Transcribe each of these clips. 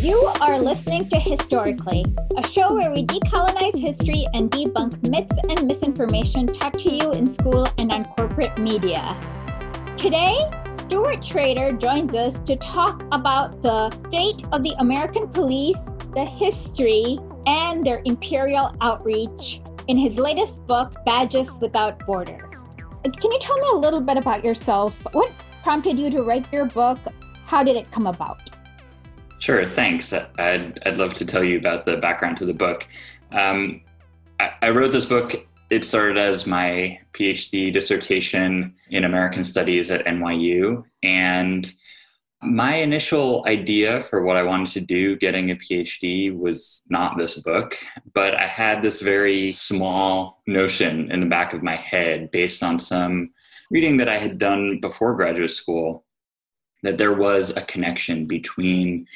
You are listening to Historically, a show where we decolonize history and debunk myths and misinformation taught to you in school and on corporate media. Today, Stuart Schrader joins us to talk about the state of the American police, the history, and their imperial outreach in his latest book, Badges Without Border. Can you tell me a little bit about yourself? What prompted you to write your book? How did it come about? Sure, thanks. I'd, I'd love to tell you about the background to the book. Um, I, I wrote this book, it started as my PhD dissertation in American Studies at NYU. And my initial idea for what I wanted to do getting a PhD was not this book, but I had this very small notion in the back of my head based on some reading that I had done before graduate school that there was a connection between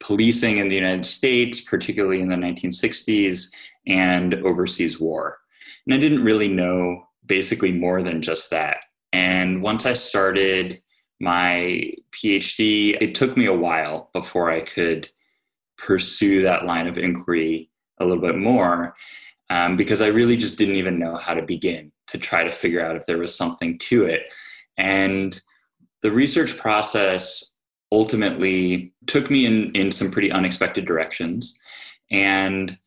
policing in the United States, particularly in the 1960s, and overseas war. And I didn't really know basically more than just that. And once I started my PhD, it took me a while before I could pursue that line of inquiry a little bit more um, because I really just didn't even know how to begin to try to figure out if there was something to it. And the research process ultimately took me in, in some pretty unexpected directions. And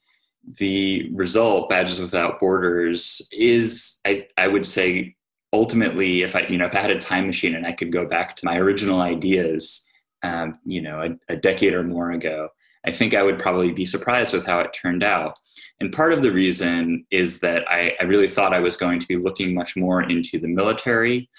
the result, Badges Without Borders, is, I, I would say, ultimately, if I, you know, if I had a time machine and I could go back to my original ideas, um, you know, a, a decade or more ago, I think I would probably be surprised with how it turned out. And part of the reason is that I, I really thought I was going to be looking much more into the military,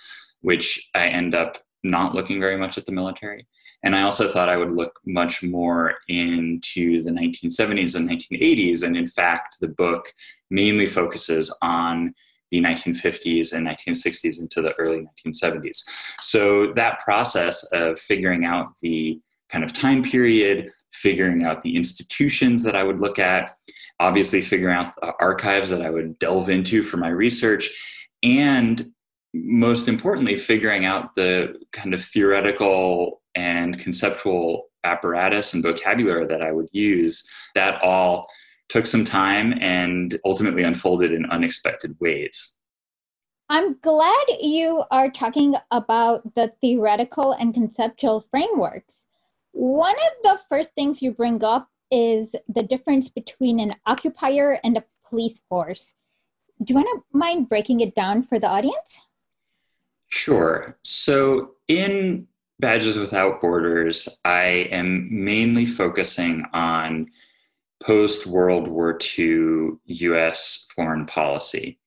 which I end up not looking very much at the military. And I also thought I would look much more into the 1970s and 1980s. And in fact, the book mainly focuses on the 1950s and 1960s into the early 1970s. So that process of figuring out the kind of time period, figuring out the institutions that I would look at, obviously figuring out the archives that I would delve into for my research, and most importantly, figuring out the kind of theoretical and conceptual apparatus and vocabulary that I would use, that all took some time and ultimately unfolded in unexpected ways. I'm glad you are talking about the theoretical and conceptual frameworks. One of the first things you bring up is the difference between an occupier and a police force. Do you want to mind breaking it down for the audience? Sure. So, in Badges Without Borders, I am mainly focusing on post World War II US foreign policy.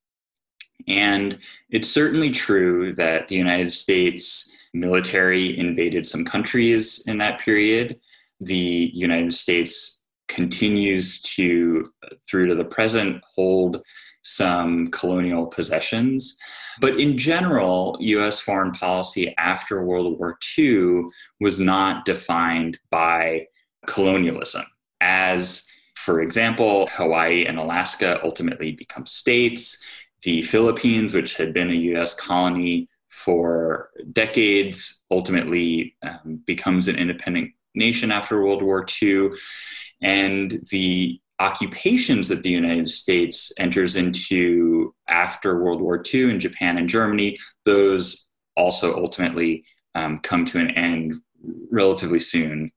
And it's certainly true that the United States military invaded some countries in that period. The United States continues to, through to the present, hold some colonial possessions. But in general, US foreign policy after World War II was not defined by colonialism. As, for example, Hawaii and Alaska ultimately become states, the Philippines, which had been a US colony for decades, ultimately um, becomes an independent nation after World War II. And the occupations that the United States enters into after World War II in Japan and Germany, those also ultimately um, come to an end relatively soon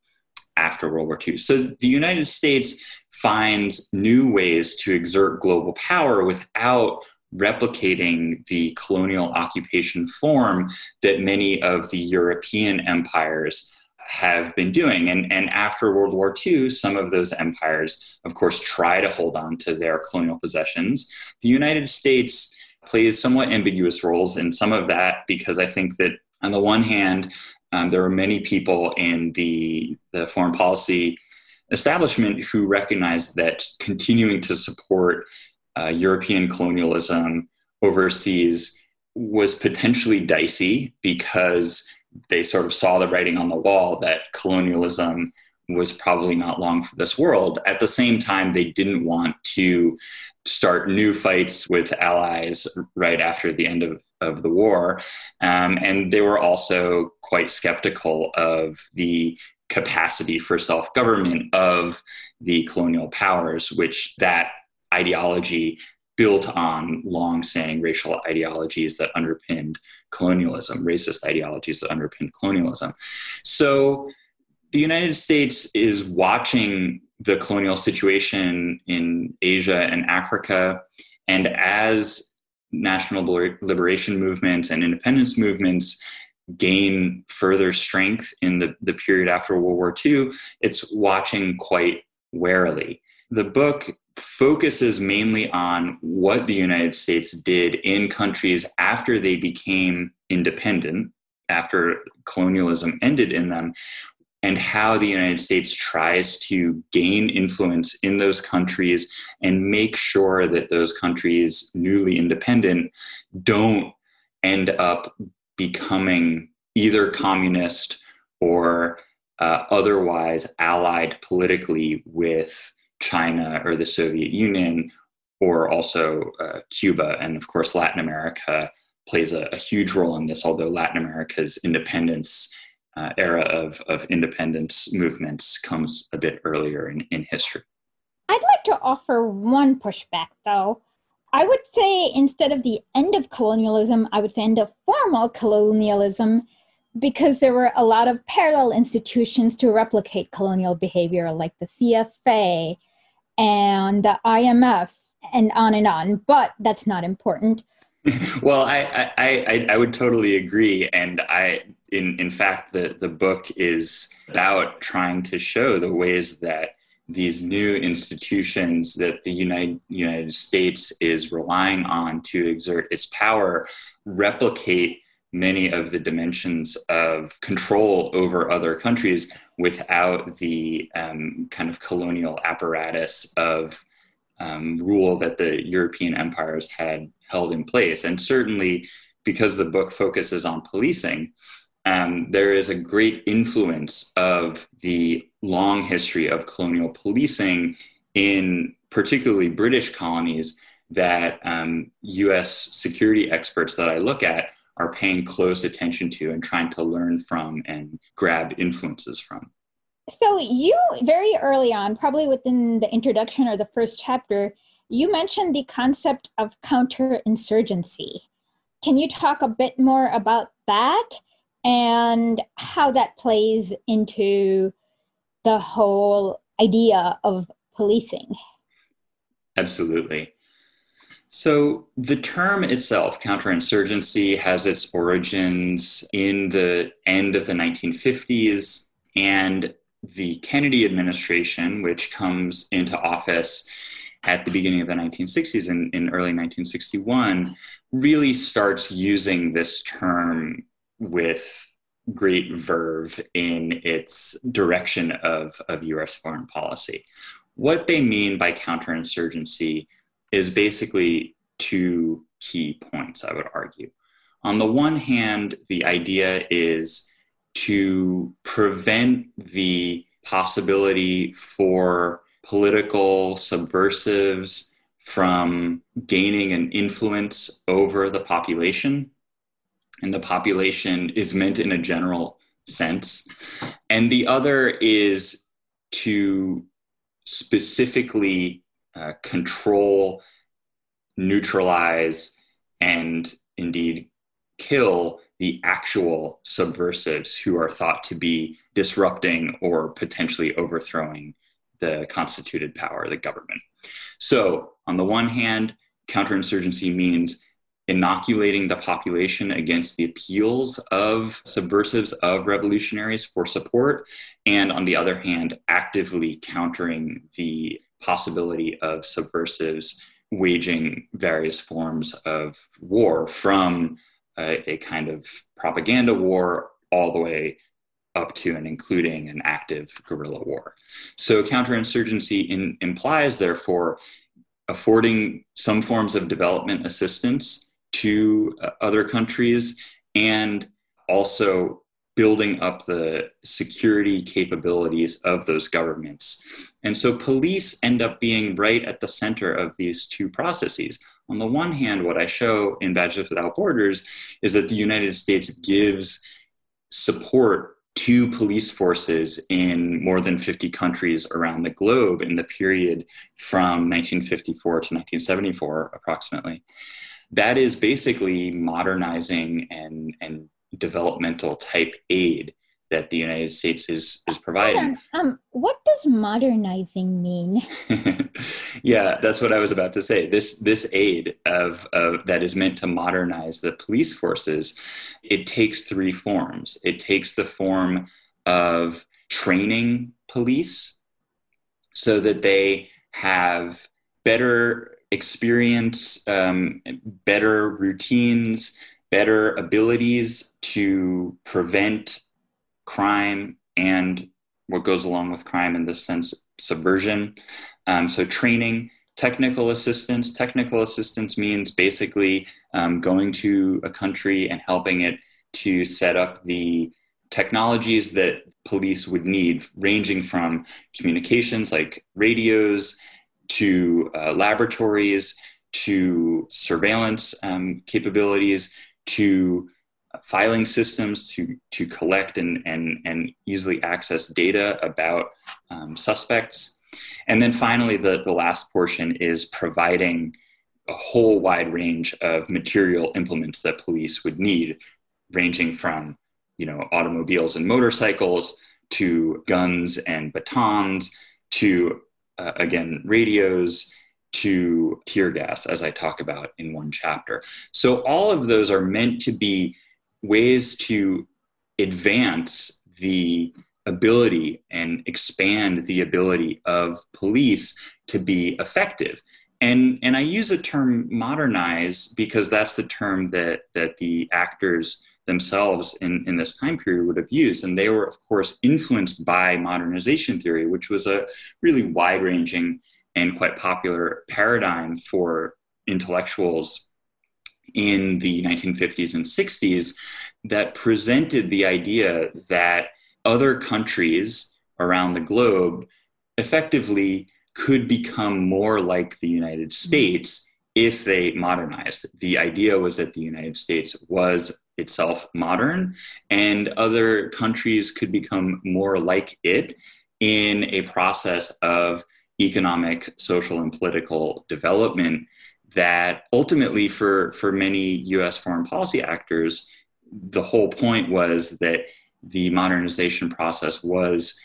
after World War II. So the United States finds new ways to exert global power without replicating the colonial occupation form that many of the European empires have been doing. And, and after World War II, some of those empires, of course, try to hold on to their colonial possessions. The United States plays somewhat ambiguous roles in some of that because I think that, on the one hand, um, there are many people in the, the foreign policy establishment who recognize that continuing to support uh, European colonialism overseas was potentially dicey because they sort of saw the writing on the wall that colonialism was probably not long for this world. At the same time, they didn't want to start new fights with allies right after the end of, of the war. Um, and they were also quite skeptical of the capacity for self government of the colonial powers, which that ideology built on long-standing racial ideologies that underpinned colonialism, racist ideologies that underpinned colonialism. So the United States is watching the colonial situation in Asia and Africa, and as national liberation movements and independence movements gain further strength in the, the period after World War II, it's watching quite warily. The book focuses mainly on what the United States did in countries after they became independent, after colonialism ended in them, and how the United States tries to gain influence in those countries and make sure that those countries, newly independent, don't end up becoming either communist or uh, otherwise allied politically with China or the Soviet Union, or also uh, Cuba. And of course, Latin America plays a, a, huge role in this, although Latin America's independence uh, era of, of independence movements comes a bit earlier in, in history. I'd like to offer one pushback, though. I would say instead of the end of colonialism, I would say end of formal colonialism because there were a lot of parallel institutions to replicate colonial behavior, like the CFA and the IMF, and on and on. But that's not important. well, I, I, I, I would totally agree, and I in in fact the the book is about trying to show the ways that these new institutions that the United, United States is relying on to exert its power replicate many of the dimensions of control over other countries without the um, kind of colonial apparatus of um, rule that the European empires had held in place. And certainly, because the book focuses on policing, um, there is a great influence of the long history of colonial policing in particularly British colonies that um, US security experts that I look at are paying close attention to and trying to learn from and grab influences from. So, you very early on, probably within the introduction or the first chapter, you mentioned the concept of counterinsurgency. Can you talk a bit more about that and how that plays into the whole idea of policing. Absolutely. So, the term itself, counterinsurgency, has its origins in the end of the 1950s, and the Kennedy administration, which comes into office at the beginning of the 1960s in, in early 1961, really starts using this term with great verve in its direction of, of US foreign policy. What they mean by counterinsurgency is basically two key points, I would argue. On the one hand, the idea is to prevent the possibility for political subversives from gaining an influence over the population and the population is meant in a general sense. And the other is to specifically uh, control, neutralize, and indeed kill the actual subversives who are thought to be disrupting or potentially overthrowing the constituted power, the government. So, on the one hand, counterinsurgency means inoculating the population against the appeals of subversives, of revolutionaries for support, and on the other hand, actively countering the possibility of subversives waging various forms of war from a, a kind of propaganda war all the way up to and including an active guerrilla war. So counterinsurgency in, implies, therefore, affording some forms of development assistance to uh, other countries and also building up the security capabilities of those governments. And so police end up being right at the center of these two processes. On the one hand, what I show in Badges Without Borders is that the United States gives support to police forces in more than 50 countries around the globe in the period from 1954 to 1974, approximately. That is basically modernizing and, and developmental type aid that the United States is is providing. Um, what does modernizing mean? yeah, that's what I was about to say. This this aid of, of that is meant to modernize the police forces. It takes three forms. It takes the form of training police so that they have better experience, um, better routines, better abilities to prevent crime and what goes along with crime in this sense, subversion. Um, so, training, technical assistance. Technical assistance means basically um, going to a country and helping it to set up the technologies that police would need, ranging from communications like radios to uh, laboratories to surveillance um, capabilities to filing systems to, to collect and, and, and easily access data about um, suspects. And then finally, the, the last portion is providing a whole wide range of material implements that police would need, ranging from you know automobiles and motorcycles to guns and batons to uh, again radios to tear gas, as I talk about in one chapter. So, all of those are meant to be ways to advance the ability and expand the ability of police to be effective. And, and I use the term modernize because that's the term that, that the actors themselves in, in this time period would have used. And they were, of course, influenced by modernization theory, which was a really wide ranging and quite popular paradigm for intellectuals in the 1950s and 60s that presented the idea that other countries around the globe effectively could become more like the United States if they modernized. The idea was that the United States was itself modern and other countries could become more like it in a process of economic, social, and political development that ultimately, for, for many US foreign policy actors, the whole point was that the modernization process was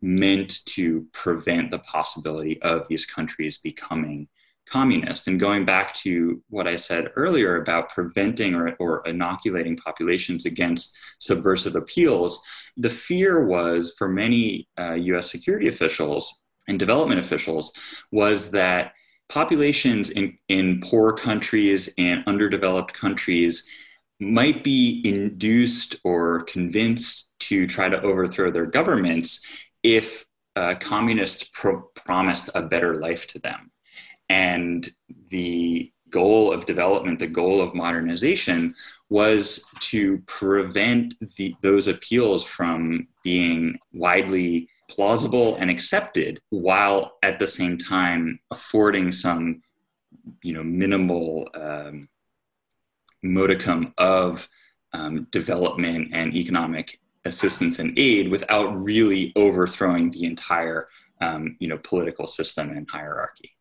meant to prevent the possibility of these countries becoming communist. And going back to what I said earlier about preventing or, or, inoculating populations against subversive appeals, the fear was for many uh, US security officials and development officials was that populations in, in poor countries and underdeveloped countries might be induced or convinced to try to overthrow their governments if uh, communists pro- promised a better life to them. And the goal of development, the goal of modernization, was to prevent the, those appeals from being widely plausible and accepted while at the same time affording some you know minimal um, modicum of um, development and economic assistance and aid without really overthrowing the entire um, you know political system and hierarchy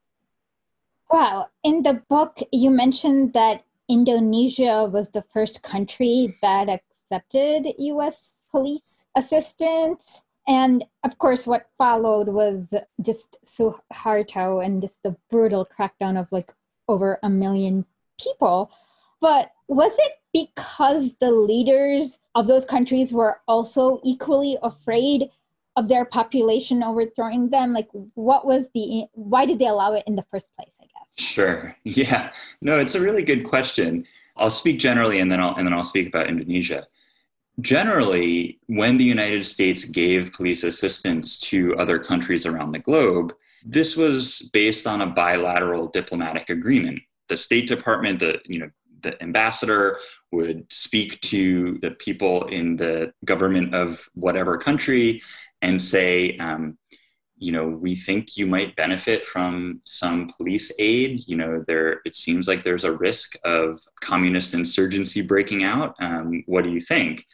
wow in the book you mentioned that indonesia was the first country that accepted us police assistance and of course, what followed was just Suharto and just the brutal crackdown of like over a million people. But was it because the leaders of those countries were also equally afraid of their population overthrowing them? Like, what was the, why did they allow it in the first place? Sure. Yeah. No, it's a really good question. I'll speak generally and then I'll, and then I'll speak about Indonesia generally, when the United States gave police assistance to other countries around the globe, this was based on a bilateral diplomatic agreement. The State Department, the you know the ambassador would speak to the people in the government of whatever country and say, um, you know, we think you might benefit from some police aid. You know, there it seems like there's a risk of communist insurgency breaking out. Um, what do you think?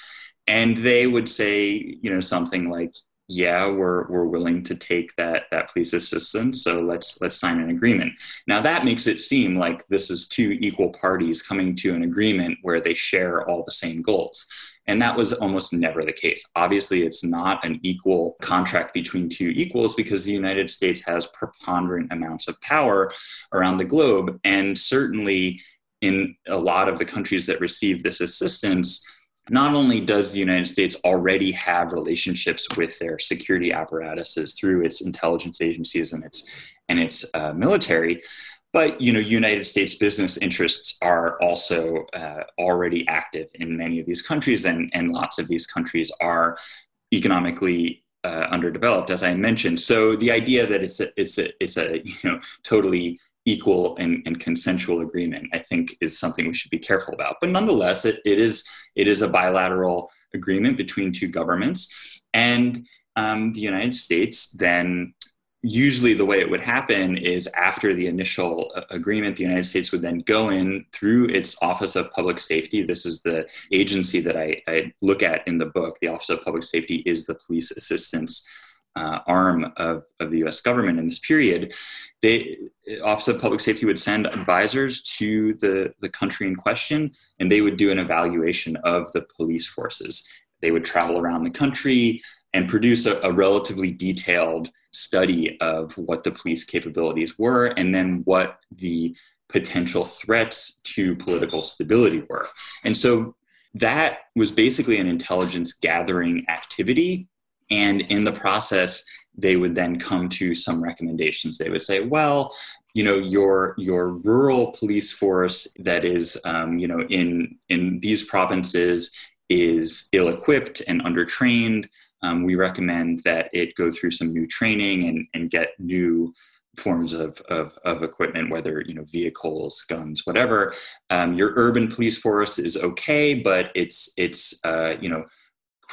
And they would say, you know, something like, yeah, we're we're willing to take that that police assistance. So let's let's sign an agreement. Now that makes it seem like this is two equal parties coming to an agreement where they share all the same goals. And that was almost never the case. Obviously, it's not an equal contract between two equals because the United States has preponderant amounts of power around the globe. And certainly in a lot of the countries that receive this assistance, not only does the United States already have relationships with their security apparatuses through its intelligence agencies and its and its uh, military, but you know, United States business interests are also uh, already active in many of these countries, and and lots of these countries are economically uh, underdeveloped, as I mentioned. So the idea that it's a, it's a, it's a you know totally equal and, and, consensual agreement, I think, is something we should be careful about. But nonetheless, it, it is it is a bilateral agreement between two governments, and um, the United States then. Usually, the way it would happen is after the initial uh, agreement, the United States would then go in through its Office of Public Safety. This is the agency that I, I look at in the book. The Office of Public Safety is the police assistance uh, arm of, of the US government in this period, the Office of Public Safety would send advisors to the, the country in question, and they would do an evaluation of the police forces. They would travel around the country and produce a, a relatively detailed study of what the police capabilities were and then what the potential threats to political stability were. And so that was basically an intelligence gathering activity and in the process, they would then come to some recommendations. They would say, well, you know, your your rural police force that is, um, you know, in in these provinces is ill-equipped and undertrained. Um, we recommend that it go through some new training and, and get new forms of, of, of, equipment, whether you know vehicles, guns, whatever. Um, your urban police force is okay, but it's it's uh, you know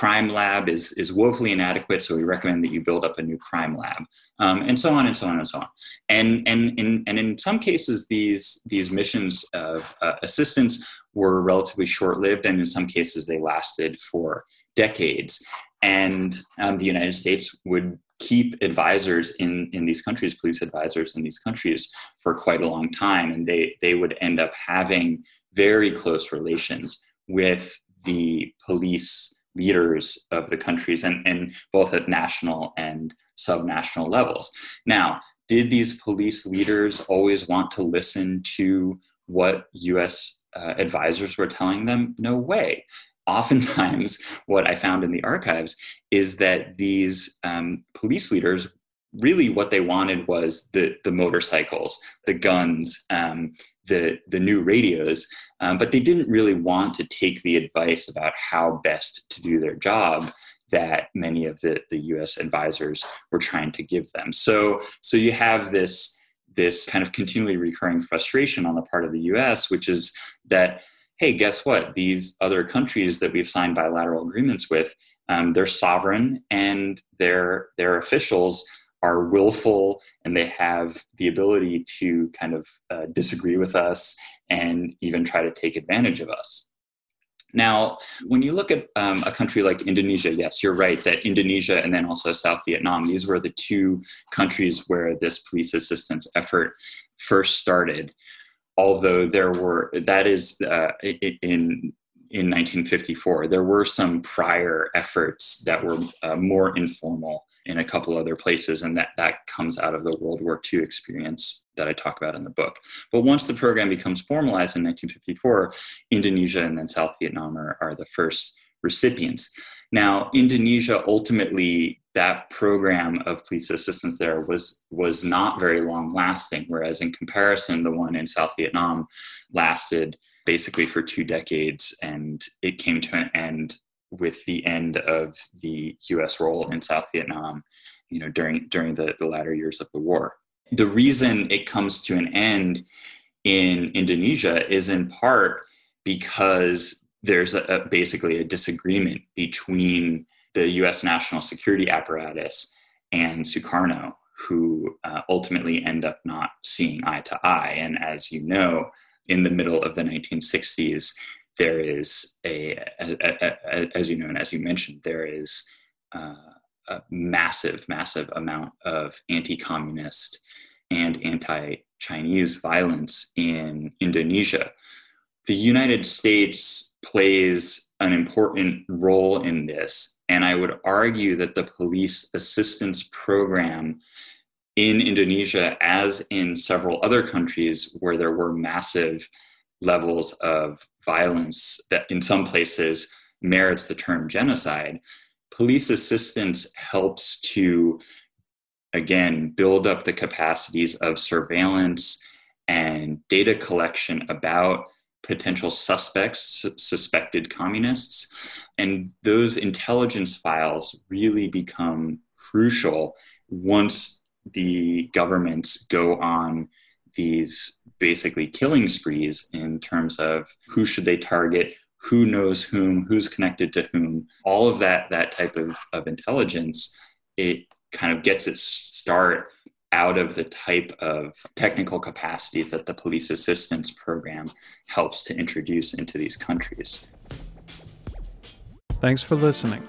crime lab is, is woefully inadequate, so we recommend that you build up a new crime lab, um, and so on and so on and so on. And, and, in, and in some cases, these, these missions of uh, assistance were relatively short lived, and in some cases, they lasted for decades. And um, the United States would keep advisors in, in these countries, police advisors in these countries, for quite a long time, and they, they would end up having very close relations with the police leaders of the countries and, and both at national and subnational levels. Now, did these police leaders always want to listen to what US uh, advisors were telling them? No way. Oftentimes, what I found in the archives is that these um, police leaders really what they wanted was the the motorcycles, the guns, um, the the new radios, um, but they didn't really want to take the advice about how best to do their job that many of the the U.S. advisors were trying to give them. So so you have this this kind of continually recurring frustration on the part of the U.S., which is that hey, guess what? These other countries that we've signed bilateral agreements with, um, they're sovereign and their their officials are willful and they have the ability to kind of uh, disagree with us and even try to take advantage of us. Now, when you look at um, a country like Indonesia, yes, you're right that Indonesia and then also South Vietnam, these were the two countries where this police assistance effort first started. Although there were, that is uh, in in 1954, there were some prior efforts that were uh, more informal in a couple other places, and that that comes out of the World War II experience that I talk about in the book. But once the program becomes formalized in 1954, Indonesia and then South Vietnam are, are the first recipients. Now, Indonesia ultimately that program of police assistance there was was not very long lasting, whereas in comparison, the one in South Vietnam lasted basically for two decades, and it came to an end with the end of the U.S. role in South Vietnam, you know, during during the, the latter years of the war. The reason it comes to an end in Indonesia is in part because there's a, a, basically a disagreement between the US national security apparatus and Sukarno, who uh, ultimately end up not seeing eye to eye. And as you know, in the middle of the 1960s, there is a, a, a as you know, and as you mentioned, there is uh, a massive, massive amount of anti communist and anti Chinese violence in Indonesia. The United States plays an important role in this, and I would argue that the police assistance program in Indonesia, as in several other countries where there were massive levels of violence that in some places merits the term genocide, police assistance helps to again build up the capacities of surveillance and data collection about potential suspects suspected communists and those intelligence files really become crucial once the governments go on these basically killing sprees in terms of who should they target who knows whom who's connected to whom. All of that that type of, of intelligence it kind of gets its start out of the type of technical capacities that the police assistance program helps to introduce into these countries. Thanks for listening.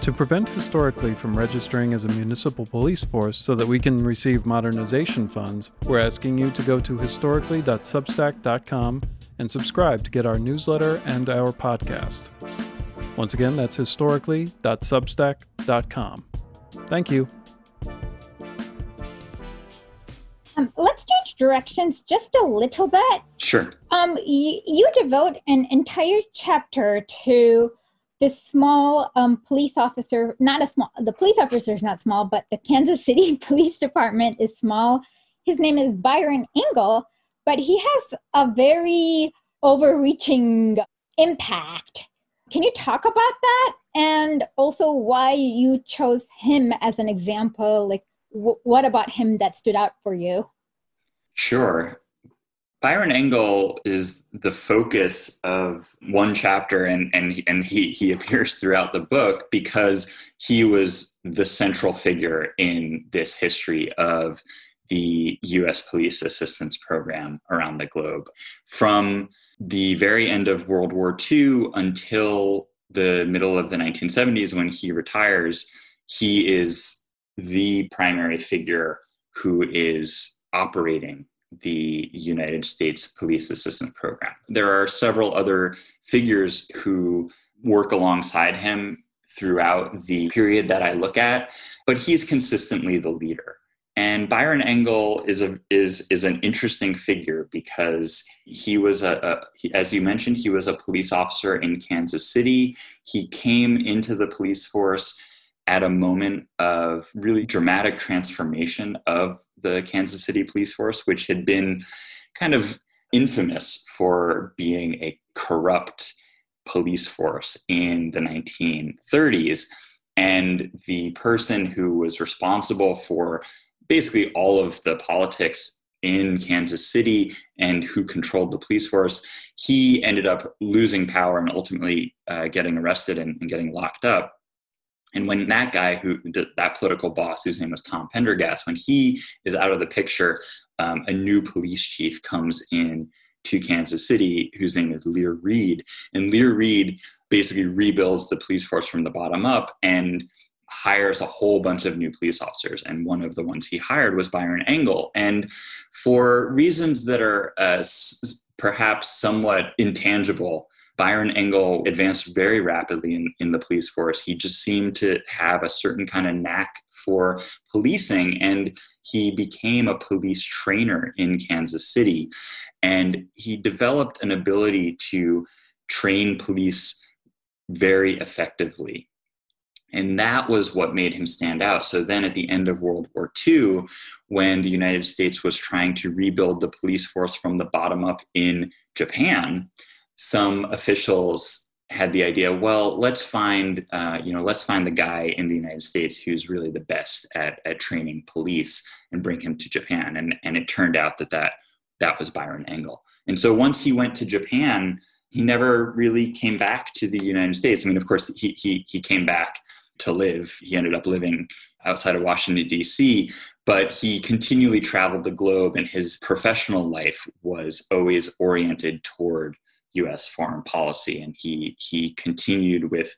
To prevent Historically from registering as a municipal police force so that we can receive modernization funds, we're asking you to go to historically.substack.com and subscribe to get our newsletter and our podcast. Once again, that's historically.substack.com. Thank you. Um, let's change directions just a little bit. Sure. Um, y- you devote an entire chapter to this small um, police officer, not a small, the police officer is not small, but the Kansas City Police Department is small. His name is Byron Engle, but he has a very overreaching impact. Can you talk about that? And also why you chose him as an example? Like, what about him that stood out for you? Sure. Byron Engle is the focus of one chapter, and, and, and he, he appears throughout the book because he was the central figure in this history of the US Police Assistance Program around the globe. From the very end of World War II until the middle of the 1970s, when he retires, he is the primary figure who is operating the United States Police Assistance Program. There are several other figures who work alongside him throughout the period that I look at, but he's consistently the leader. And Byron Engle is a is is an interesting figure because he was a, a he, as you mentioned he was a police officer in Kansas City. He came into the police force at a moment of really dramatic transformation of the Kansas City police force, which had been kind of infamous for being a corrupt police force in the 1930s. And the person who was responsible for basically all of the politics in Kansas City and who controlled the police force, he ended up losing power and ultimately uh, getting arrested and, and getting locked up. And when that guy who that political boss, whose name was Tom Pendergast, when he is out of the picture, um, a new police chief comes in to Kansas City, whose name is Lear Reed, and Lear Reed basically rebuilds the police force from the bottom up and hires a whole bunch of new police officers. And one of the ones he hired was Byron Engle. And for reasons that are uh, perhaps somewhat intangible, Byron Engle advanced very rapidly in, in the police force. He just seemed to have a certain kind of knack for policing, and he became a police trainer in Kansas City. And he developed an ability to train police very effectively. And that was what made him stand out. So then at the end of World War II, when the United States was trying to rebuild the police force from the bottom up in Japan, some officials had the idea well let's find uh, you know let's find the guy in the united states who's really the best at, at training police and bring him to japan and, and it turned out that that that was byron engle and so once he went to japan he never really came back to the United States. I mean, of course, he, he, he came back to live. He ended up living outside of Washington, D.C., but he continually traveled the globe, and his professional life was always oriented toward U.S. foreign policy. And he, he continued with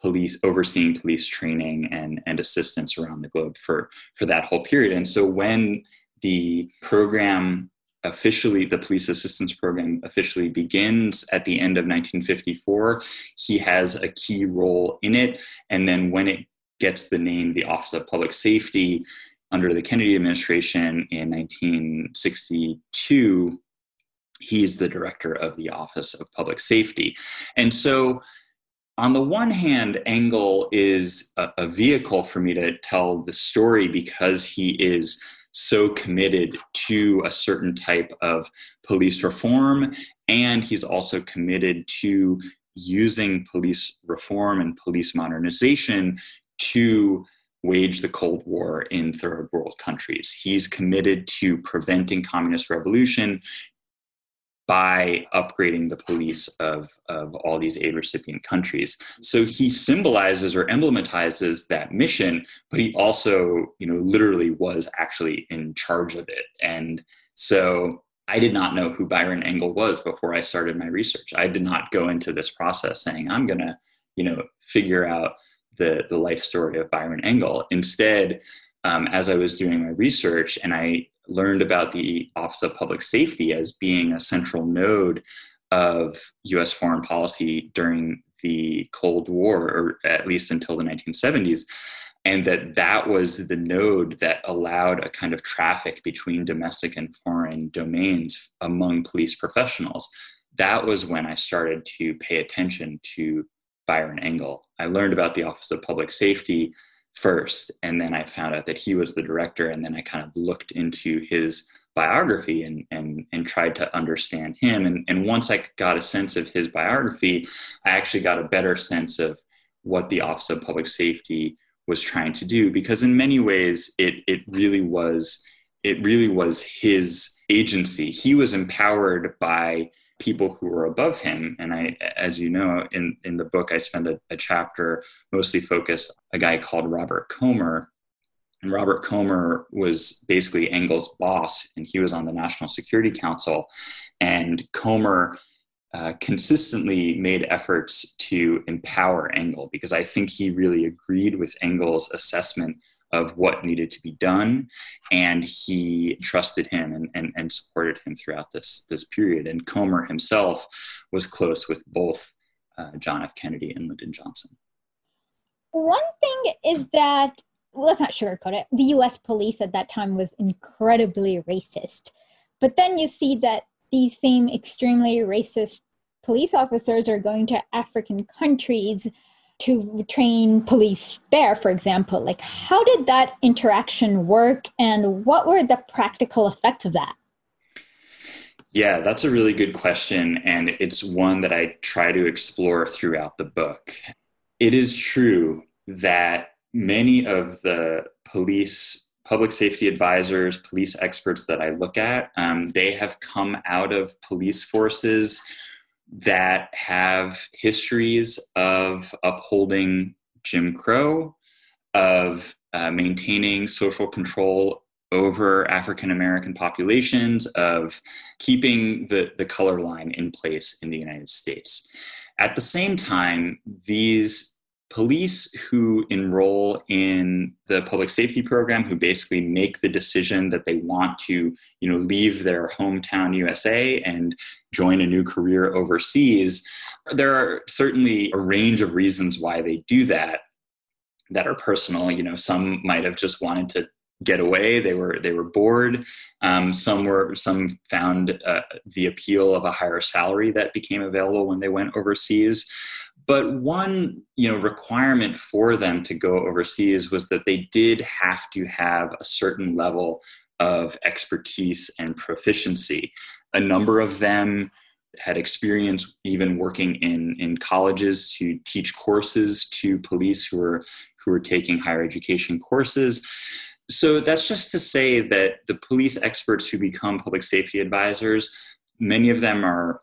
police overseeing police training and, and assistance around the globe for, for that whole period. And so when the program officially the police assistance program officially begins at the end of 1954 he has a key role in it and then when it gets the name the office of public safety under the kennedy administration in 1962 he's the director of the office of public safety and so on the one hand, Engle is a, a, vehicle for me to tell the story because he is so committed to a certain type of police reform. And he's also committed to using police reform and police modernization to wage the Cold War in third world countries. He's committed to preventing communist revolution by upgrading the police of, of all these aid recipient countries. So he symbolizes or emblematizes that mission, but he also, you know, literally was actually in charge of it. And so I did not know who Byron Engle was before I started my research. I did not go into this process saying, I'm going to, you know, figure out the, the life story of Byron Engle. Instead, um, as I was doing my research and I learned about the Office of Public Safety as being a central node of US foreign policy during the Cold War, or at least until the 1970s, and that that was the node that allowed a kind of traffic between domestic and foreign domains among police professionals. That was when I started to pay attention to Byron Engle. I learned about the Office of Public Safety first and then i found out that he was the director and then i kind of looked into his biography and and and tried to understand him. And and once i got a sense of his biography i actually got a better sense of what the office of public safety was trying to do because in many ways it it really was it really was his agency. He was empowered by people who were above him. And I, as you know, in, in the book, I spend a, a chapter mostly focused a guy called Robert Komer. And Robert Komer was basically Engle's boss, and he was on the National Security Council. And Komer uh, consistently made efforts to empower Engle because I think he really agreed with Engle's assessment of what needed to be done and he trusted him and, and, and supported him throughout this, this period. And komer himself was close with both uh, john f. Kennedy and lyndon johnson. One thing is that well, let's not sugarcoat it. The us police at that time was incredibly racist. But then you see that these same extremely racist police officers are going to african countries to train police there, for example? Like, how did that interaction work and what were the practical effects of that? Yeah, that's a really good question. And it's one that I try to explore throughout the book. It is true that many of the police public safety advisors police experts that i look at um, they have come out of police forces that have histories of upholding Jim Crow, of uh, maintaining social control over African American populations, of keeping the, the color line in place in the United States. At the same time, these police who enroll in the public safety program who basically make the decision that they want to you know leave their hometown usa and join a new career overseas there are certainly a range of reasons why they do that that are personal. You know some might have just wanted to get away. They were they were bored. Um, some were some found uh, the appeal of a higher salary that became available when they went overseas but one you know requirement for them to go overseas was that they did have to have a certain level of expertise and proficiency. A number of them had experience even working in in colleges to teach courses to police who were who were taking higher education courses. So that's just to say that the police experts who become public safety advisors many of them are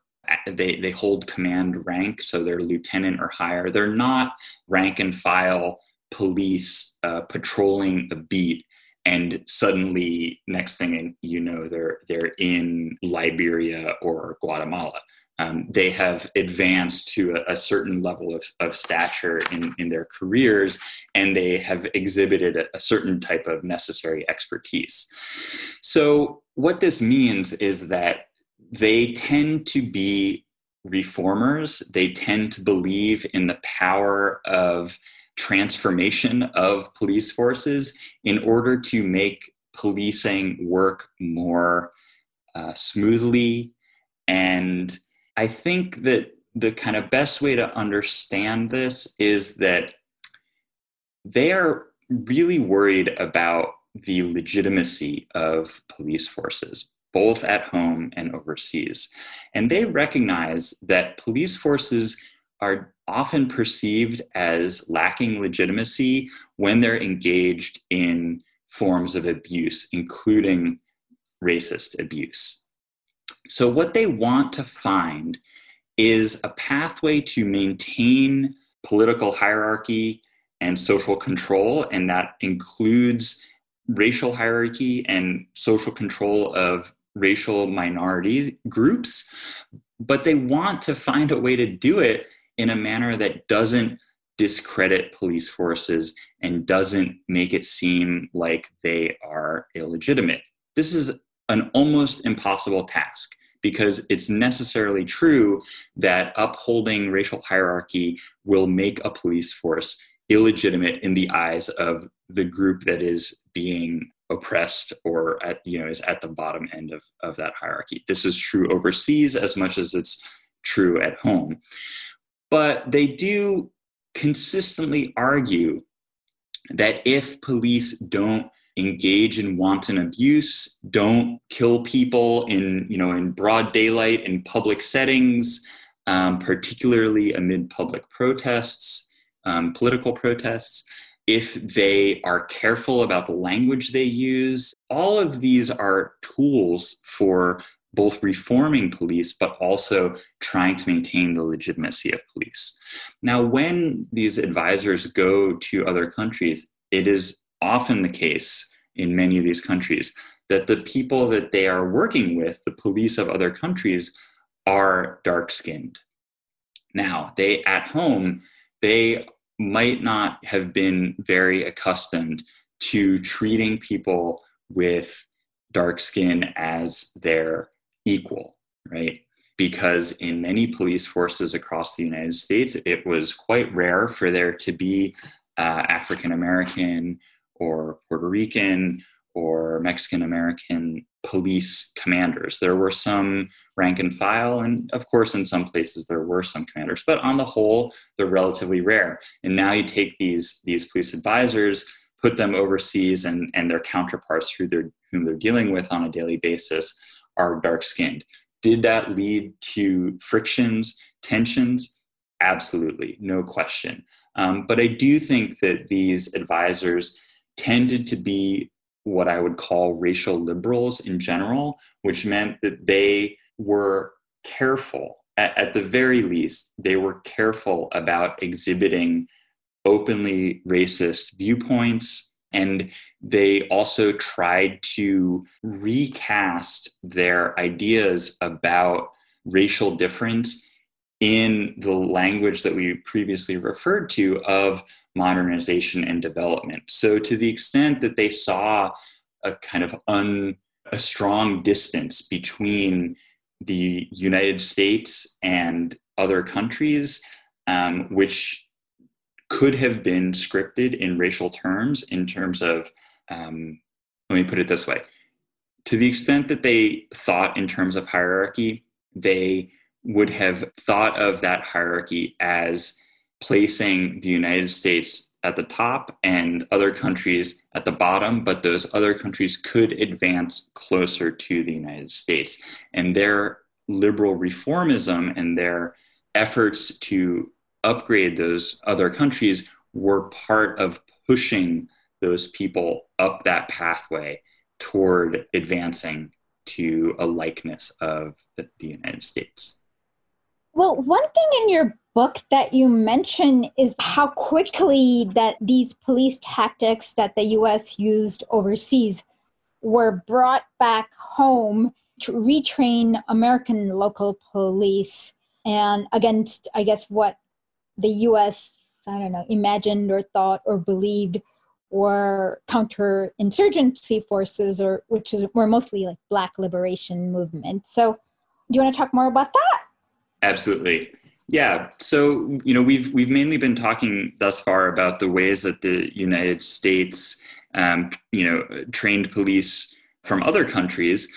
they, they hold command rank, so they're lieutenant or higher. They're not rank and file police uh, patrolling a beat and suddenly next thing you know they're they're in Liberia or Guatemala. Um, they have advanced to a, a, certain level of, of stature in, in their careers and they have exhibited a, a certain type of necessary expertise. So, what this means is that they tend to be reformers, they tend to believe in the power of transformation of police forces in order to make policing work more uh, smoothly. And I think that the kind of best way to understand this is that they are really worried about the legitimacy of police forces, both at home and overseas. And they recognize that police forces are often perceived as lacking legitimacy when they're engaged in forms of abuse, including racist abuse. So, what they want to find is a pathway to maintain political hierarchy and social control, and that includes racial hierarchy and social control of racial minority groups. But they want to find a way to do it in a manner that doesn't discredit police forces and doesn't make it seem like they are illegitimate. This is an almost impossible task because it's necessarily true that upholding racial hierarchy will make a police force illegitimate in the eyes of the group that is being oppressed or at you know is at the bottom end of, of that hierarchy. This is true overseas as much as it's true at home. But they do consistently argue that if police don't engage in wanton abuse, don't kill people in, you know, in broad daylight in public settings, um, particularly amid public protests, um, political protests, if they are careful about the language they use, all of these are tools for both reforming police but also trying to maintain the legitimacy of police. Now, when these advisors go to other countries, it is often the case in many of these countries that the people that they are working with, the police of other countries, are dark skinned. Now, they at home, they might not have been very accustomed to treating people with dark skin as their equal, right? Because in many police forces across the United States, it was quite rare for there to be uh, African American or Puerto Rican or Mexican American police commanders. There were some rank and file, and of course, in some places there were some commanders, but on the whole, they're relatively rare. And now you take these, these police advisors, put them overseas, and, and their counterparts who they're, whom they're dealing with on a daily basis are dark skinned. Did that lead to frictions, tensions? Absolutely, no question. Um, but I do think that these advisors tended to be what I would call racial liberals in general, which meant that they were careful, at, at the very least, they were careful about exhibiting openly racist viewpoints and they also tried to recast their ideas about racial difference in the language that we previously referred to of modernization and development. So, to the extent that they saw a kind of un, a strong distance between the United States and other countries, um, which could have been scripted in racial terms, in terms of, um, let me put it this way. To the extent that they thought in terms of hierarchy, they would have thought of that hierarchy as placing the United States at the top and other countries at the bottom, but those other countries could advance closer to the United States. And their liberal reformism and their efforts to upgrade those other countries were part of pushing those people up that pathway toward advancing to a likeness of the United States. Well, one thing in your book that you mention is how quickly that these police tactics that the US used overseas were brought back home to retrain American local police and against I guess what the US I don't know imagined or thought or believed were counterinsurgency forces or which is were mostly like black liberation movements. So do you want to talk more about that? Absolutely. Yeah. So, you know, we've we've mainly been talking thus far about the ways that the United States, um, you know, trained police from other countries.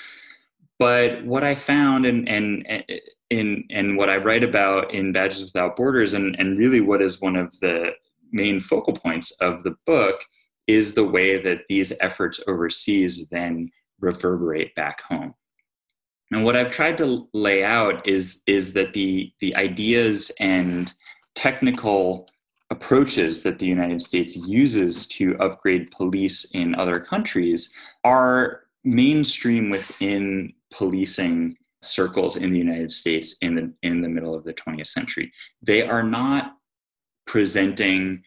But what I found, and and in and what I write about in Badges Without Borders, and and really what is one of the main focal points of the book, is the way that these efforts overseas then reverberate back home. And what I've tried to lay out is, is that the, the ideas and technical approaches that the United States uses to upgrade police in other countries are mainstream within policing circles in the United States in the in the middle of the 20th century. They are not presenting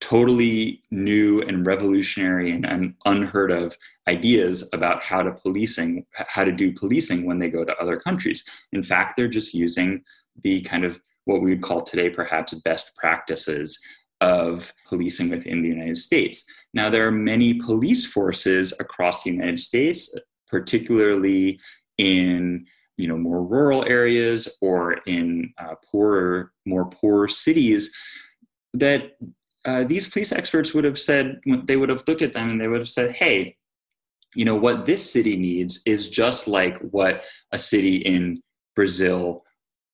totally new and revolutionary and, unheard of ideas about how to policing how to do policing when they go to other countries. In fact they're just using the kind of what we would call today perhaps best practices of policing within the united states. Now there are many police forces across the united states particularly in you know more rural areas or in uh, poorer more poor cities that uh, these police experts would have said they would have looked at them and they would have said hey you know what this city needs is just like what a city in brazil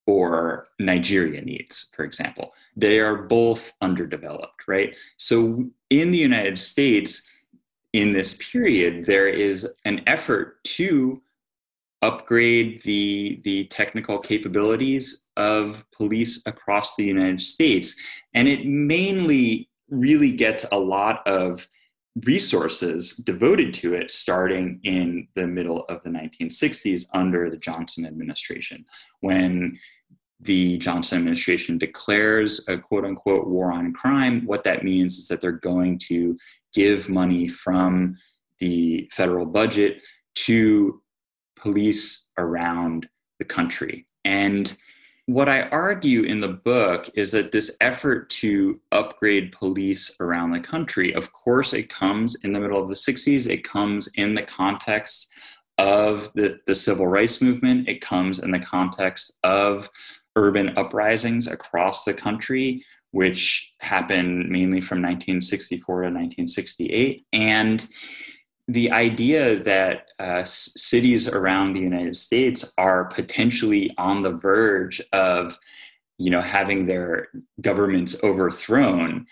or nigeria needs for example. They are both underdeveloped right? So in the united states in this period there is an effort to upgrade the the technical capabilities of police across the United States and it mainly really gets a lot of resources devoted to it starting in the middle of the 1960s under the Johnson administration when the Johnson administration declares a quote unquote war on crime what that means is that they're going to give money from the federal budget to police around the country. And what I argue in the book is that this effort to upgrade police around the country, of course, it comes in the middle of the 60s, it comes in the context of the, the civil rights movement, it comes in the context of urban uprisings across the country, which happened mainly from 1964 to 1968. And the idea that uh, cities around the United States are potentially on the verge of, you know, having their governments overthrown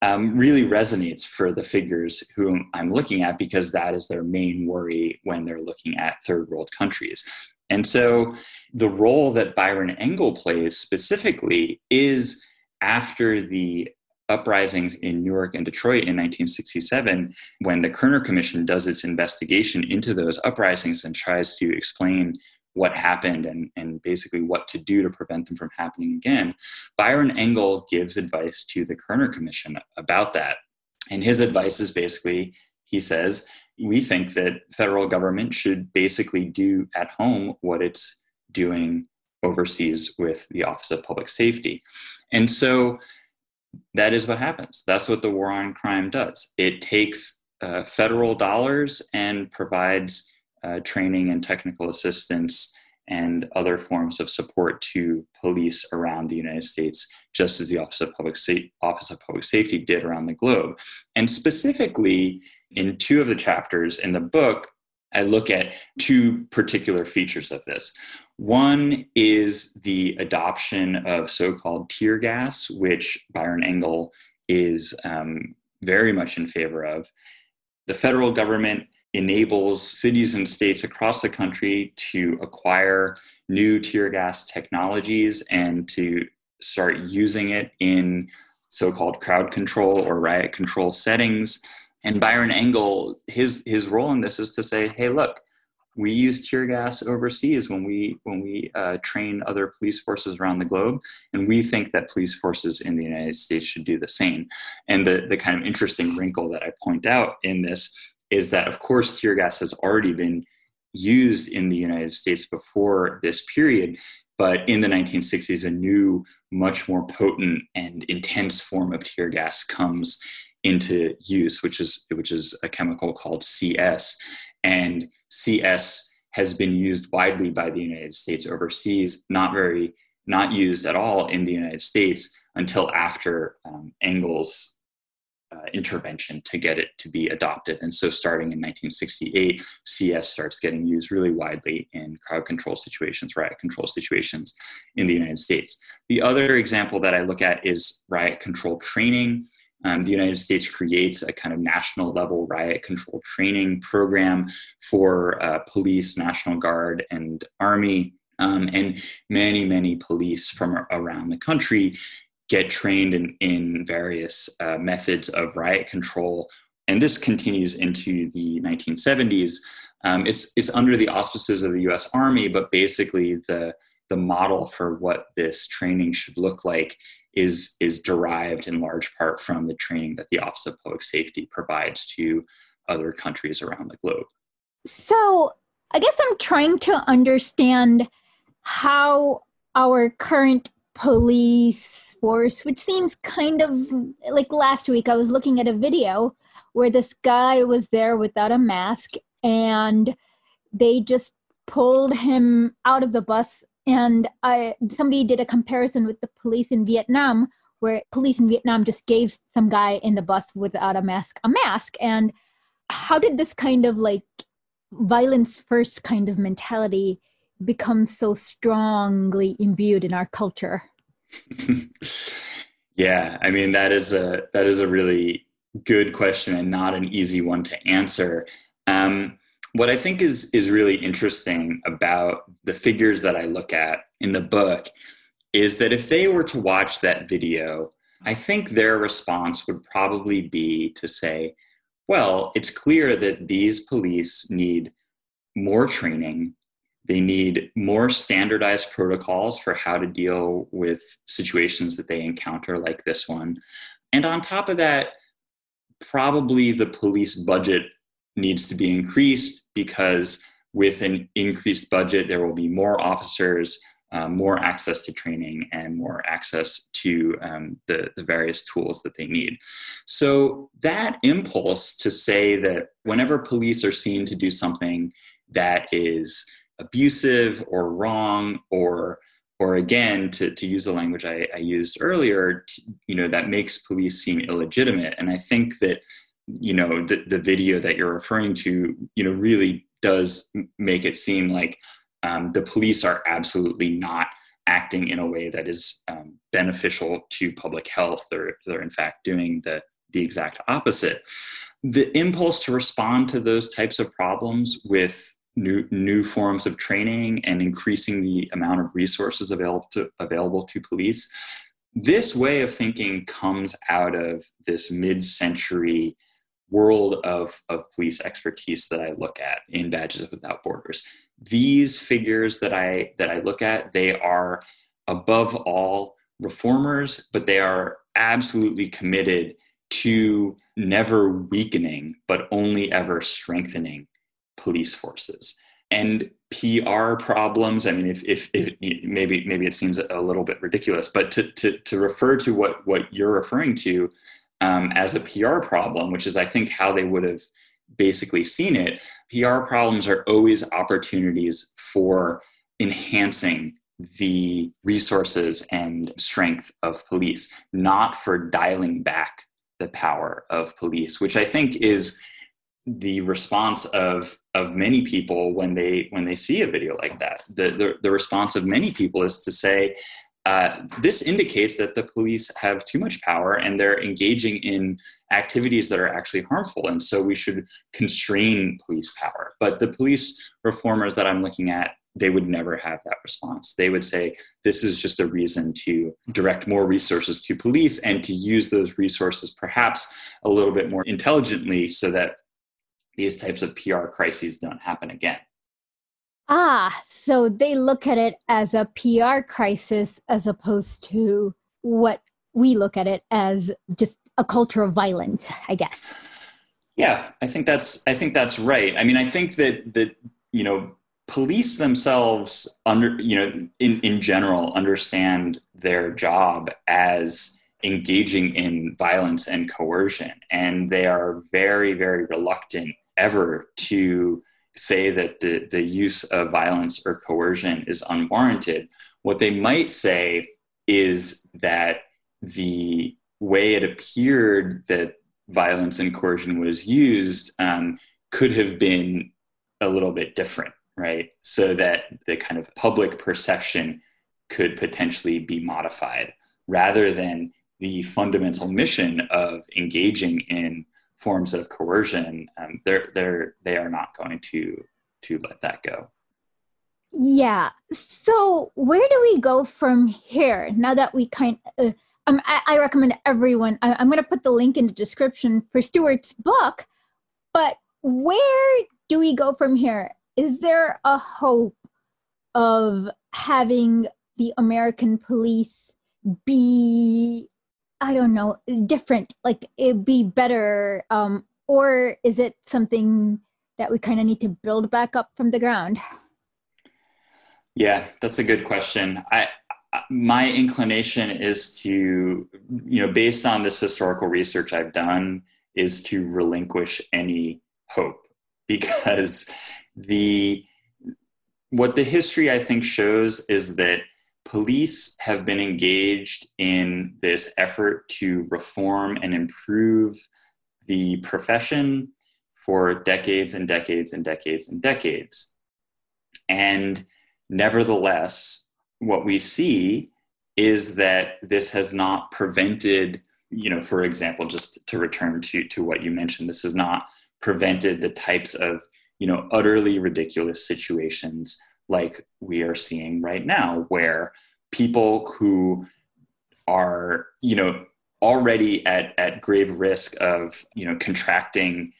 um, really resonates for the figures whom I'm looking at because that is their main worry when they're looking at third world countries. And so the role that Byron Engle plays specifically is after the uprisings in Newark and Detroit in 1967, when the Kerner Commission does its investigation into those uprisings and tries to explain what happened and, and basically what to do to prevent them from happening again, Byron Engle gives advice to the Kerner Commission about that. And his advice is basically, he says, we think that federal government should basically do at home what it's doing overseas with the Office of Public Safety. And so that is what happens. That's what the war on crime does. It takes uh, federal dollars and provides uh, training and technical assistance and other forms of support to police around the United States, just as the Office of Public, Sa- Office of Public Safety did around the globe. And specifically, in two of the chapters in the book, I look at two particular features of this. One is the adoption of so called tear gas, which Byron Engle is um, very much in favor of. The federal government enables cities and states across the country to acquire new tear gas technologies and to start using it in so called crowd control or riot control settings. And Byron Engle, his, his role in this is to say, hey, look, we use tear gas overseas when we when we uh, train other police forces around the globe, and we think that police forces in the United States should do the same. And the the kind of interesting wrinkle that I point out in this is that, of course, tear gas has already been used in the United States before this period, but in the 1960s, a new, much more potent and intense form of tear gas comes into use, which is which is a chemical called CS, and CS has been used widely by the United States overseas, not very not used at all in the United States until after um, Engle's uh, intervention to get it to be adopted. And so, starting in 1968, CS starts getting used really widely in crowd control situations, riot control situations in the United States. The other example that I look at is riot control training. Um, the United States creates a kind of national level riot control training program for uh, police, National Guard, and Army. Um, and many, many police from around the country get trained in, in various uh, methods of riot control. And this continues into the 1970s. Um, it's, it's under the auspices of the US Army, but basically the, the model for what this training should look like is, is derived in large part from the training that the Office of Public Safety provides to other countries around the globe. So I guess I'm trying to understand how our current police force, which seems kind of like last week. I was looking at a video where this guy was there without a mask and they just pulled him out of the bus. And I, somebody did a comparison with the police in Vietnam, where police in Vietnam just gave some guy in the bus without a mask a mask. And how did this kind of like violence first kind of mentality become so strongly imbued in our culture? yeah, I mean that is a that is a really good question and not an easy one to answer. Um, what I think is is really interesting about the figures that I look at in the book is that if they were to watch that video, I think their response would probably be to say, well, it's clear that these police need more training they need more standardized protocols for how to deal with situations that they encounter, like this one. And on top of that, probably the police budget needs to be increased because with an increased budget, there will be more officers, uh, more access to training, and more access to um, the, the various tools that they need. So, that impulse to say that whenever police are seen to do something that is abusive or wrong or or again to, to use the language I, I used earlier you know that makes police seem illegitimate and i think that you know the, the video that you're referring to you know really does make it seem like um, the police are absolutely not acting in a way that is um, beneficial to public health they're, they're in fact doing the, the exact opposite the impulse to respond to those types of problems with new new forms of training and increasing the amount of resources available to available to police. This way of thinking comes out of this mid-century world of, of police expertise that I look at in Badges Without Borders. These figures that I that I look at, they are above all reformers, but they are absolutely committed to never weakening, but only ever strengthening police forces and PR problems. I mean, if, if, if, maybe maybe it seems a little bit ridiculous, but to to, to refer to what what you're referring to um, as a PR problem, which is I think how they would have basically seen it. PR problems are always opportunities for enhancing the resources and strength of police, not for dialing back the power of police, which I think is the response of of many people when they when they see a video like that the the, the response of many people is to say uh, this indicates that the police have too much power and they're engaging in activities that are actually harmful and so we should constrain police power but the police reformers that i'm looking at they would never have that response. They would say, this is just a reason to direct more resources to police and to use those resources perhaps a little bit more intelligently so that these types of PR crises don't happen again. Ah, so they look at it as a PR crisis as opposed to what we look at it as just a culture of violence, I guess. Yeah, I think that's I think that's right. I mean, I think that that you know police themselves under you know in in general understand their job as engaging in violence and coercion and they are very very reluctant ever to say that the, the use of violence or coercion is unwarranted. What they might say is that the way it appeared that violence and coercion was used um, could have been a little bit different, right? So that the kind of public perception could potentially be modified rather than the fundamental mission of engaging in forms of coercion, um, they're they're they are not going to to let that go. Yeah. So where do we go from here? Now that we kind, uh, um, I, I, recommend everyone. I, I'm going to put the link in the description for Stuart's book. But where do we go from here? Is there a hope of having the American police be I don't know, different, like it'd be better? Um, or is it something that we kind of need to build back up from the ground? Yeah, that's a good question. I, my inclination is to, you know, based on this historical research I've done, is to relinquish any hope because the what the history I think shows is that police have been engaged in this effort to reform and improve the profession for decades and decades and decades and decades. And nevertheless, what we see is that this has not prevented, you know, for example, just to return to, to what you mentioned, this has not prevented the types of, you know, utterly ridiculous situations like we are seeing right now, where people who are, you know, already at, at grave risk of, you know, contracting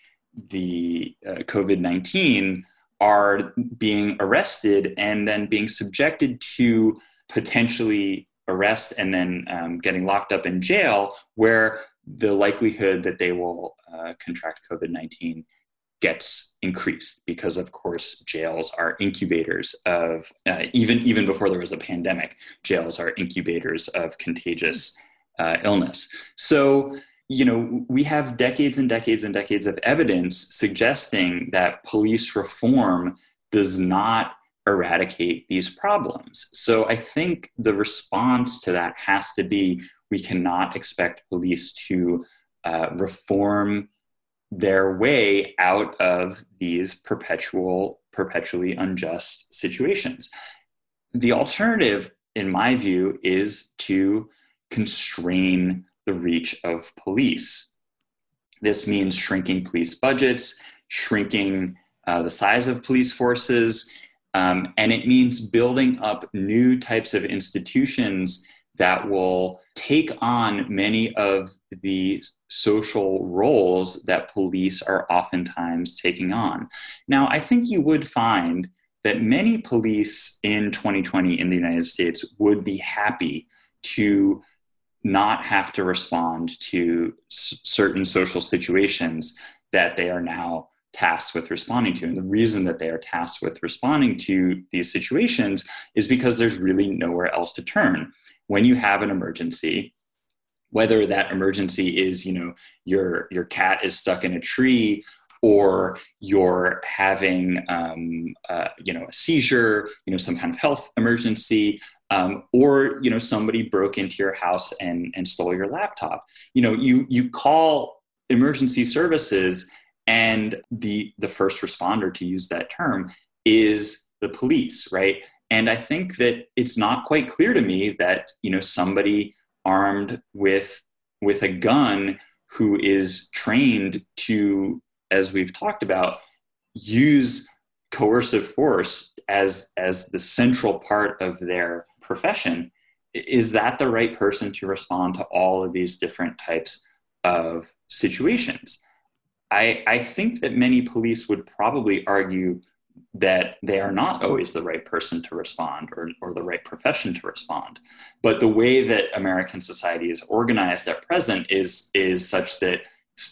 the uh, COVID 19 are being arrested and then being subjected to potentially arrest and then um, getting locked up in jail, where the likelihood that they will uh, contract COVID 19 gets increased because of course jails are incubators of uh, even even before there was a pandemic jails are incubators of contagious uh, illness. So you know we have decades and decades and decades of evidence suggesting that police reform does not eradicate these problems. So i think the response to that has to be we cannot expect police to uh, reform their way out of these perpetual, perpetually unjust situations. The alternative, in my view, is to constrain the reach of police. This means shrinking police budgets, shrinking uh, the size of police forces, um, and it means building up new types of institutions that will take on many of the social roles that police are oftentimes taking on. Now, I think you would find that many police in 2020 in the United States would be happy to not have to respond to s- certain social situations that they are now tasked with responding to. And the reason that they are tasked with responding to these situations is because there's really nowhere else to turn when you have an emergency whether that emergency is you know your your cat is stuck in a tree or you're having um, uh, you know a seizure you know some kind of health emergency um, or you know somebody broke into your house and and stole your laptop. You know you you call emergency services and the the first responder to use that term is the police right and I think that it's not quite clear to me that you know somebody armed with with a gun who is trained to, as we've talked about, use coercive force as as the central part of their profession. Is that the right person to respond to all of these different types of situations? I, I think that many police would probably argue that they are not always the right person to respond or, or the right profession to respond. But the way that American society is organized at present is, is such that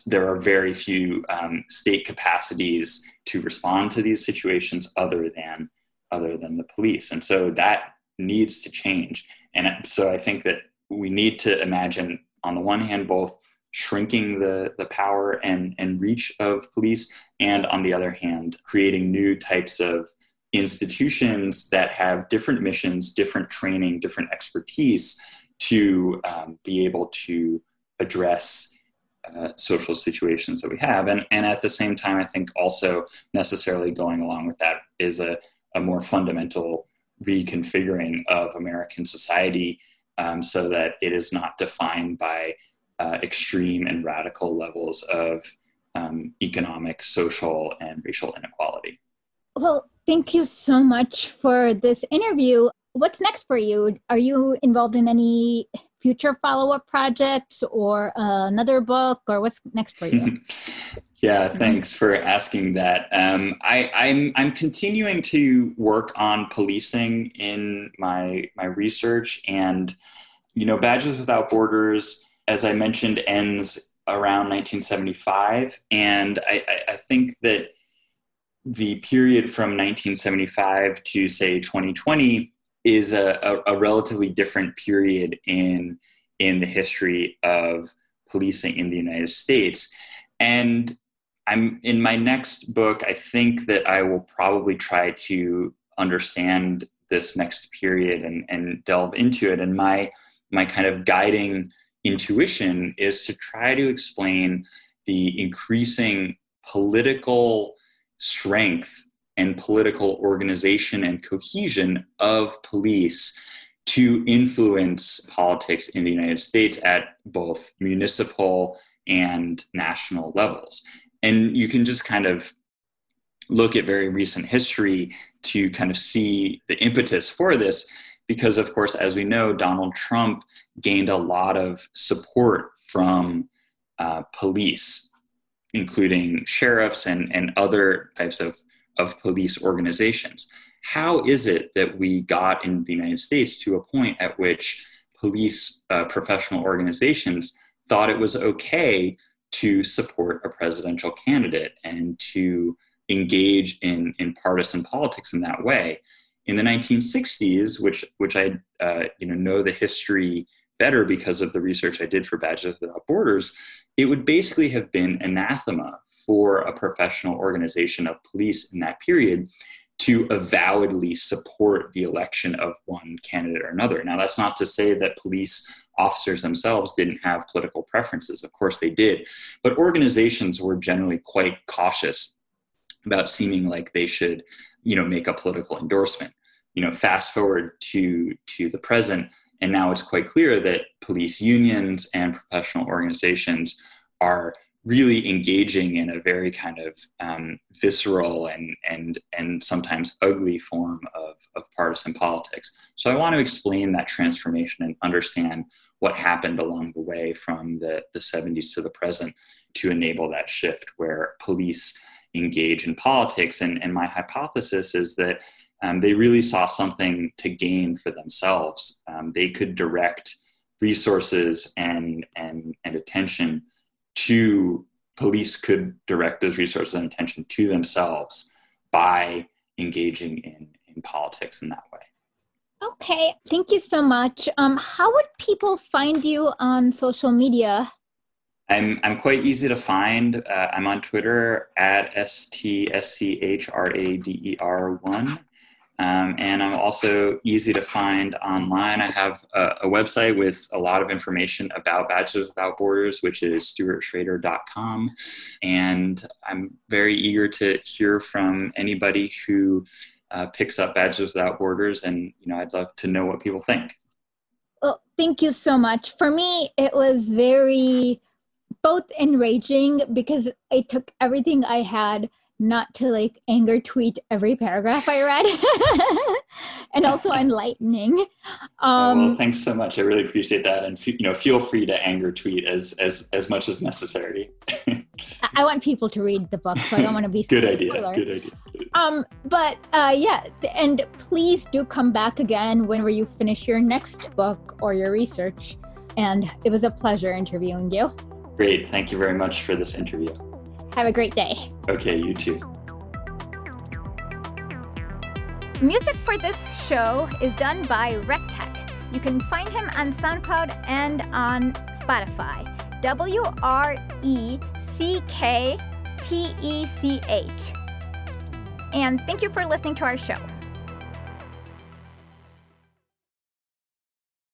there are very few um, state capacities to respond to these situations other than other than the police and so that needs to change and so i think that we need to imagine on the one hand both shrinking the, the power and, and reach of police, and on the other hand, creating new types of institutions that have different missions, different training, different expertise to um, be able to address uh, social situations that we have. And, and at the same time, I think also necessarily going along with that is a, a more fundamental reconfiguring of American society um, so that it is not defined by uh, extreme and radical levels of um, economic, social, and racial inequality. Well, thank you so much for this interview. What's next for you? Are you involved in any future follow up projects or uh, another book, or what's next for you? yeah, thanks for asking that. Um, I, I'm I'm continuing to work on policing in my my research, and you know, Badges Without Borders as I mentioned, ends around 1975. And I, I, think that the period from 1975 to, say, 2020 is a, a, a relatively different period in, in the history of policing in the United States. And I'm in my next book, I think that I will probably try to understand this next period and, and delve into it. And my my kind of guiding intuition is to try to explain the increasing political strength and political organization and cohesion of police to influence politics in the United States at both municipal and national levels. And you can just kind of look at very recent history to kind of see the impetus for this because, of course, as we know, Donald Trump gained a lot of support from uh, police, including sheriffs and, and other types of, of police organizations. How is it that we got in the United States to a point at which police uh, professional organizations thought it was okay to support a presidential candidate and to engage in, in partisan politics in that way? In the 1960s, which which I uh, you know know the history better because of the research I did for Badges Without Borders, it would basically have been anathema for a professional organization of police in that period to avowedly support the election of one candidate or another. Now, that's not to say that police officers themselves didn't have political preferences. Of course, they did. But organizations were generally quite cautious about seeming like they should you know make a political endorsement you know fast forward to to the present and now it's quite clear that police unions and professional organizations are really engaging in a very kind of um, visceral and and and sometimes ugly form of, of partisan politics. So I want to explain that transformation and understand what happened along the way from the, the 70s to the present to enable that shift where police engage in politics. And, and my hypothesis is that um, they really saw something to gain for themselves. Um, they could direct resources and, and, and attention to police could direct those resources and attention to themselves by engaging in, in politics in that way. Okay, thank you so much. Um, how would people find you on social media? I'm I'm quite easy to find. Uh, I'm on Twitter at s t s c h r a d e r one, um, and I'm also easy to find online. I have a, a, website with a lot of information about Badges Without Borders, which is stuartschrader.com, and I'm very eager to hear from anybody who uh, picks up Badges Without Borders, and you know I'd love to know what people think. Well, thank you so much. For me, it was very both enraging because it took everything I had not to like anger tweet every paragraph I read, and also enlightening. Um, well, thanks so much. I really appreciate that, and you know, feel free to anger tweet as as as much as necessary. I want people to read the book, so I don't want to be good idea. Good idea. Um, but uh, yeah, and please do come back again whenever you finish your next book or your research. And it was a pleasure interviewing you. Great. Thank you very much for this interview. Have a great day. Okay, you too. Music for this show is done by Wrecktech. You can find him on SoundCloud and on Spotify. W R E C K T E C H. And thank you for listening to our show.